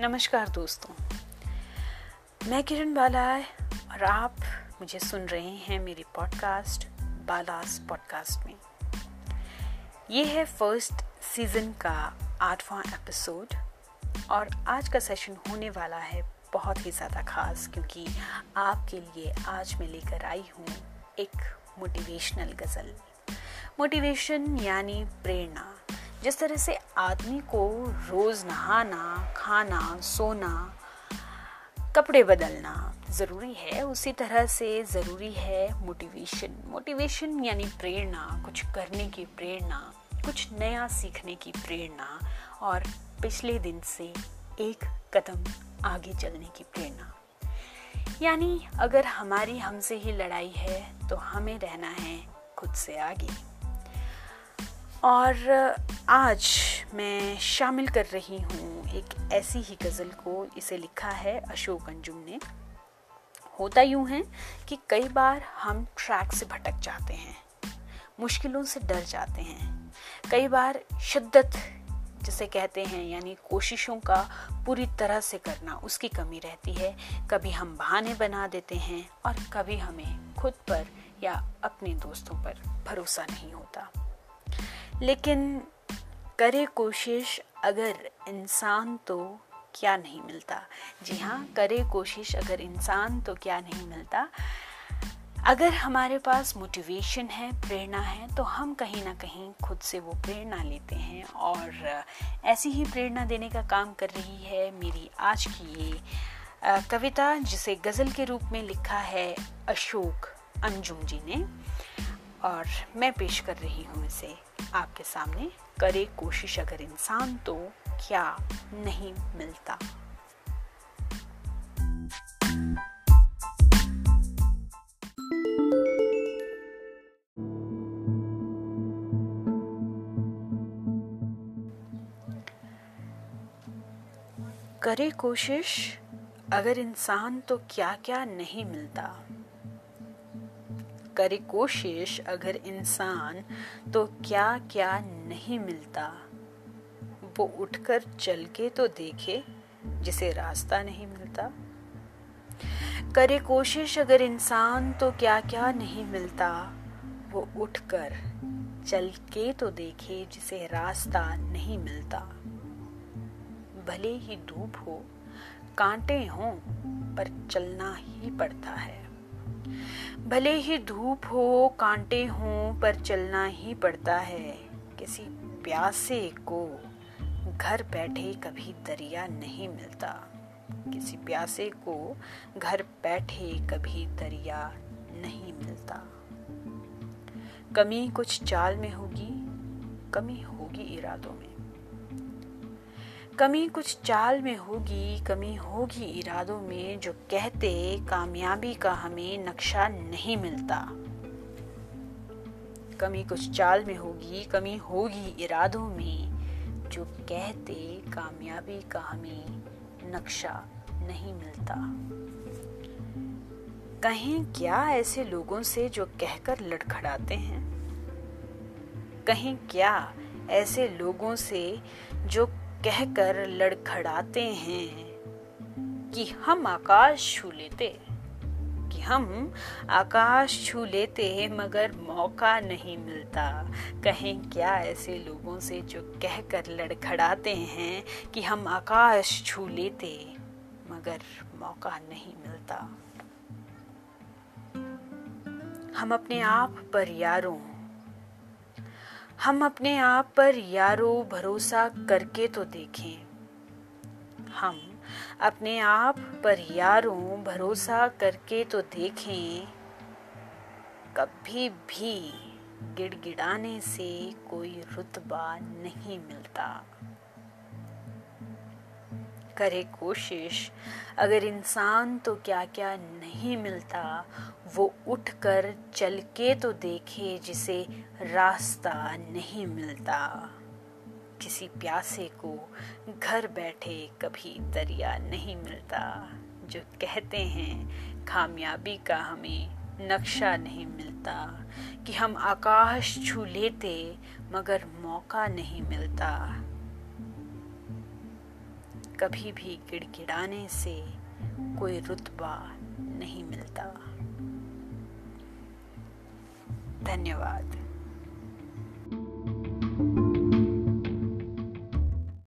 नमस्कार दोस्तों। मैं किरण बालाय और आप मुझे सुन रहे हैं मेरी पॉडकास्ट बालास पॉडकास्ट में। ये है फ़र्स्ट सीज़न का आठवां एपिसोड और आज का सेशन होने वाला है बहुत ही ज़्यादा खास क्योंकि आपके लिए आज मैं लेकर आई हूँ एक मोटिवेशनल गज़ल। मोटिवेशन यानी प्रेरणा। जिस तरह से आदमी को रोज़ नहाना, खाना, सोना, कपड़े बदलना ज़रूरी है, उसी तरह से ज़रूरी है मोटिवेशन मोटिवेशन यानी प्रेरणा, कुछ करने की प्रेरणा, कुछ नया सीखने की प्रेरणा और पिछले दिन से एक कदम आगे चलने की प्रेरणा। यानी अगर हमारी हमसे ही लड़ाई है तो हमें रहना है खुद से आगे। और आज मैं शामिल कर रही हूँ एक ऐसी ही गज़ल को, इसे लिखा है अशोक अंजुम ने। होता यूँ है कि कई बार हम ट्रैक से भटक जाते हैं, मुश्किलों से डर जाते हैं। कई बार शिद्दत, जिसे कहते हैं, यानी कोशिशों का पूरी तरह से करना, उसकी कमी रहती है। कभी हम बहाने बना देते हैं और कभी हमें खुद पर या अपने दोस्तों पर भरोसा नहीं होता। लेकिन करे कोशिश अगर इंसान तो क्या नहीं मिलता। जी हाँ करे कोशिश अगर इंसान तो क्या नहीं मिलता। अगर हमारे पास मोटिवेशन है, प्रेरणा है तो हम कहीं ना कहीं खुद से वो प्रेरणा लेते हैं और ऐसी ही प्रेरणा देने का काम कर रही है मेरी आज की ये कविता जिसे गज़ल के रूप में लिखा है अशोक अंजुम जी ने। और मैं पेश कर रही हूँ इसे आपके सामने। करे कोशिश अगर इंसान तो क्या नहीं मिलता। करे कोशिश अगर इंसान तो क्या क्या नहीं मिलता। करे कोशिश अगर इंसान तो क्या क्या नहीं मिलता? वो उठकर चल के तो देखे जिसे रास्ता नहीं मिलता। करे कोशिश अगर इंसान तो क्या क्या नहीं मिलता? वो उठकर चल के तो देखे जिसे रास्ता नहीं मिलता। भले ही धूप हो, कांटे हों, पर चलना ही पड़ता है। भले ही धूप हो, कांटे हों, पर चलना ही पड़ता है। किसी प्यासे को घर बैठे कभी दरिया नहीं मिलता। किसी प्यासे को घर बैठे कभी दरिया नहीं मिलता। कमी कुछ चाल में होगी, कमी होगी इरादों में। कमी कुछ चाल में होगी, कमी होगी इरादों में जो कहते कामयाबी का हमें नक्शा नहीं मिलता। कमी कुछ चाल में होगी, कमी होगी इरादों में जो कहते कामयाबी का हमें नक्शा नहीं मिलता। कहें क्या ऐसे लोगों से जो कहकर लड़खड़ाते हैं? कहें क्या ऐसे लोगों से जो कहकर लड़खड़ाते हैं कि हम आकाश छू लेते, कि हम आकाश छू लेते मगर मौका नहीं मिलता। कहें, क्या ऐसे लोगों से जो कहकर लड़खड़ाते हैं कि हम आकाश छू लेते मगर मौका नहीं मिलता? हम अपने आप पर यारों हम अपने आप पर यारो भरोसा करके तो देखें। हम अपने आप पर यारो भरोसा करके तो देखें। कभी भी गिड़गिड़ाने से कोई रुतबा नहीं मिलता। करे कोशिश। अगर इंसान तो क्या क्या नहीं मिलता, वो उठकर चल के तो देखे जिसे रास्ता नहीं मिलता। किसी प्यासे को घर बैठे कभी दरिया नहीं मिलता, जो कहते हैं कामयाबी का हमें नक्शा नहीं मिलता कि हम आकाश छू लेते, मगर मौका नहीं मिलता। कभी भी गिड़गिड़ाने से कोई रुतबा नहीं मिलता। धन्यवाद।